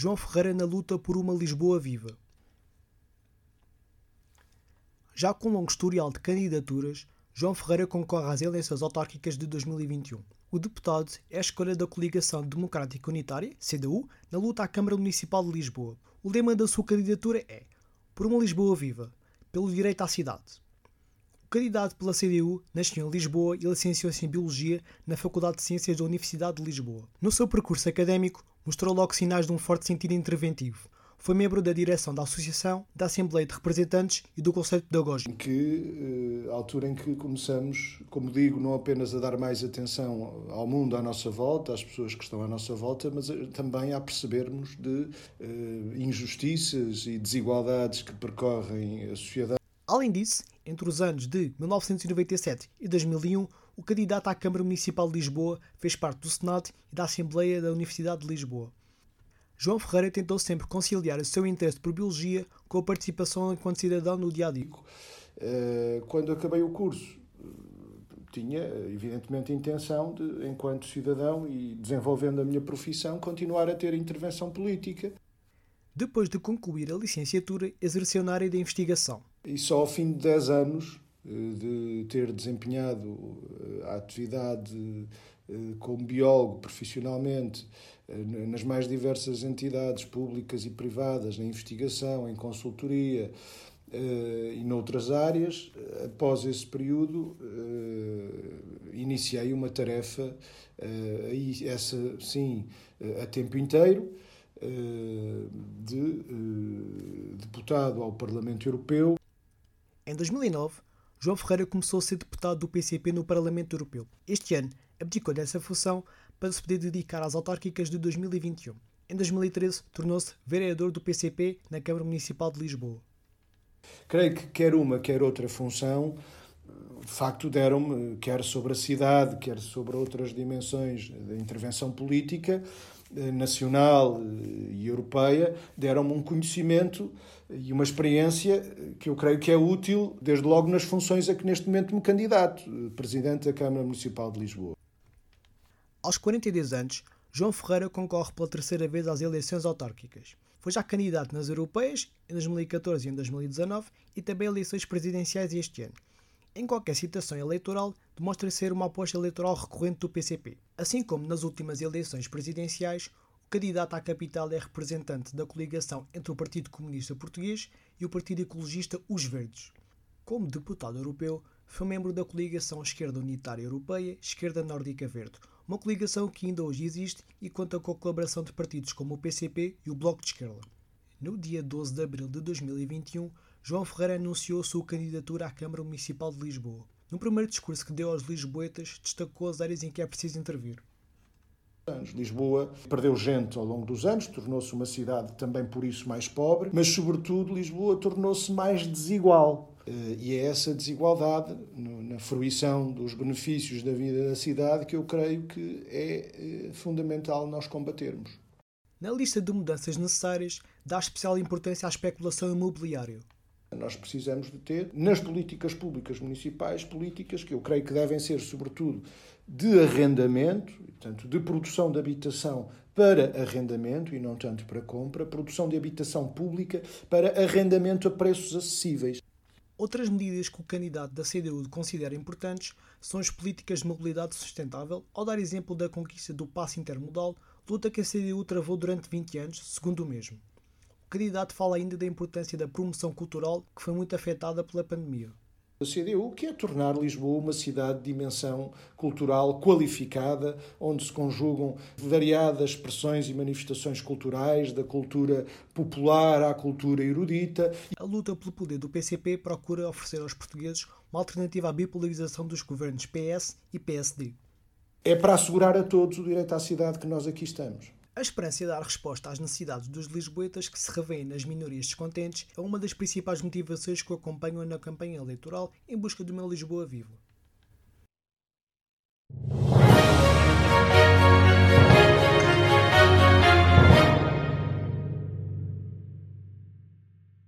João Ferreira na luta por uma Lisboa viva. Já com um longo historial de candidaturas, João Ferreira concorre às eleições autárquicas de 2021. O deputado é a escolha da Coligação Democrática Unitária, CDU, na luta à Câmara Municipal de Lisboa. O lema da sua candidatura é Por uma Lisboa viva, pelo direito à cidade. O candidato pela CDU nasceu em Lisboa e licenciou-se em Biologia na Faculdade de Ciências da Universidade de Lisboa. No seu percurso académico, mostrou logo sinais de um forte sentido interventivo. Foi membro da direção da Associação, da Assembleia de Representantes e do Conselho Pedagógico. Que, eh, altura em que começamos, como digo, não apenas a dar mais atenção ao mundo à nossa volta, às pessoas que estão à nossa volta, mas eh, também a percebermos de uh, injustiças e desigualdades que percorrem a sociedade. Além disso, entre os anos de 1997 e 2001, o candidato à Câmara Municipal de Lisboa fez parte do Senado e da Assembleia da Universidade de Lisboa. João Ferreira tentou sempre conciliar o seu interesse por biologia com a participação enquanto cidadão no dia a dia. Eh, quando acabei o curso, tinha, evidentemente, a intenção de, enquanto cidadão e desenvolvendo a minha profissão, continuar a ter intervenção política. Depois de concluir a licenciatura, exerceu na área da investigação. E só ao fim de 10 anos eh, de ter desempenhado eh, a atividade como biólogo profissionalmente eh, nas mais diversas entidades públicas e privadas, na investigação, em consultoria eh, e noutras áreas. Após esse período, eh, iniciei uma tarefa, essa sim, a tempo inteiro, de deputado ao Parlamento Europeu. Em 2009, João Ferreira começou a ser deputado do PCP no Parlamento Europeu. Este ano, abdicou dessa função para se poder dedicar às autárquicas de 2021. Em 2013, tornou-se vereador do PCP na Câmara Municipal de Lisboa. Creio que quer uma, quer outra função, de facto deram-me, quer sobre a cidade, quer sobre outras dimensões da intervenção política, nacional eh, e europeia, deram-me um conhecimento e uma experiência que eu creio que é útil, desde logo nas funções a que neste momento me candidato, eh, Presidente da Câmara Municipal de Lisboa. Aos 42 anos, João Ferreira concorre pela terceira vez às eleições autárquicas. Foi já candidato nas europeias em 2014 e em 2019 e também eleições presidenciais este ano. Em qualquer citação eleitoral, demonstra ser uma aposta eleitoral recorrente do PCP. Assim como nas últimas eleições presidenciais, o candidato à capital é representante da coligação entre o Partido Comunista Português e o Partido Ecologista Os Verdes. Como deputado europeu, foi membro da coligação Esquerda Unitária Europeia Esquerda Nórdica Verde, uma coligação que ainda hoje existe e conta com a colaboração de partidos como o PCP e o Bloco de Esquerda. No dia 12 de abril de 2021, João Ferreira anunciou sua candidatura à Câmara Municipal de Lisboa. No primeiro discurso que deu aos lisboetas, destacou as áreas em que é preciso intervir. Lisboa perdeu gente ao longo dos anos, tornou-se uma cidade também por isso mais pobre, mas, sobretudo, Lisboa tornou-se mais desigual. Eh, e é essa desigualdade na fruição dos benefícios da vida da cidade que eu creio que é eh, fundamental nós combatermos. Na lista de mudanças necessárias, dá especial importância à especulação imobiliária. Nós precisamos de ter, nas políticas públicas municipais, políticas que eu creio que devem ser, sobretudo, de arrendamento, portanto, de produção de habitação para arrendamento e não tanto para compra, produção de habitação pública para arrendamento a preços acessíveis. Outras medidas que o candidato da CDU considera importantes são as políticas de mobilidade sustentável, ao dar exemplo da conquista do passe intermodal, luta que a CDU travou durante 20 anos, segundo o mesmo. O candidato fala ainda da importância da promoção cultural, que foi muito afetada pela pandemia da CDU, que é tornar Lisboa uma cidade de dimensão cultural qualificada, onde se conjugam variadas expressões e manifestações culturais, da cultura popular à cultura erudita. A luta pelo poder do PCP procura oferecer aos portugueses uma alternativa à bipolarização dos governos PS e PSD. É para assegurar a todos o direito à cidade que nós aqui estamos. A esperança de dar resposta às necessidades dos lisboetas que se revêem nas minorias descontentes é uma das principais motivações que o acompanham na campanha eleitoral em busca de uma Lisboa viva.